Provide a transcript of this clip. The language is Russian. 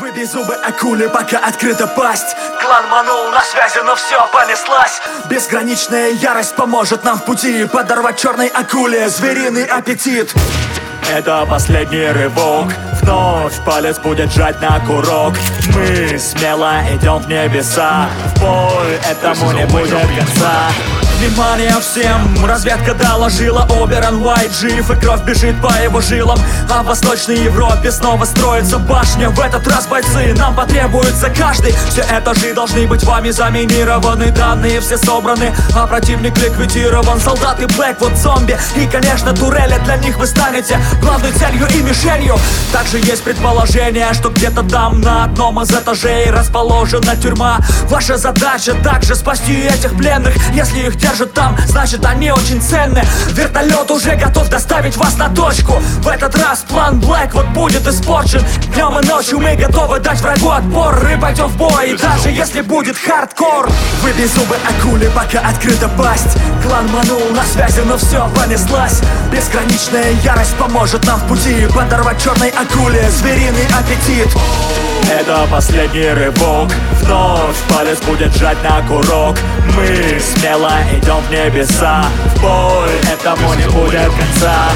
Выбей зубы акули, пока открыта пасть. Клан манул на связи, но все понеслась. Безграничная ярость поможет нам в пути Подорвать черной акуле звериный аппетит. Это последний рывок. Вновь палец будет жать на курок. Мы смело идем в небеса. В бой этому не будет конца Внимание всем, разведка доложила Оберон Уайт жив и кровь бежит по его жилам. А в Восточной Европе снова строится башня. В этот раз бойцы нам потребуется каждый. Все этажи должны быть вами заминированы. Данные все собраны, а противник ликвидирован. Солдаты Блэквуд, зомби. И, конечно, турели Для них вы станете главной целью и мишенью. Также есть предположение, что где-то там на одном из этажей расположена тюрьма. Ваша задача также спасти этих пленных, если их держат там, значит они очень ценны. Вертолет уже готов доставить вас на точку. В этот раз план Блэквуд будет испорчен. Днем и ночью мы готовы дать врагу отпор. И пойдем в бой, и даже если будет хардкор. Выбей зубы акули, пока открыта пасть. Клан манул на связи, но все понеслась. Безграничная ярость поможет нам в пути Подорвать черной акуле звериный аппетит. Это последний рывок. Вновь палец будет жать на курок. Мы смело идем в небеса. В бой этому не будет конца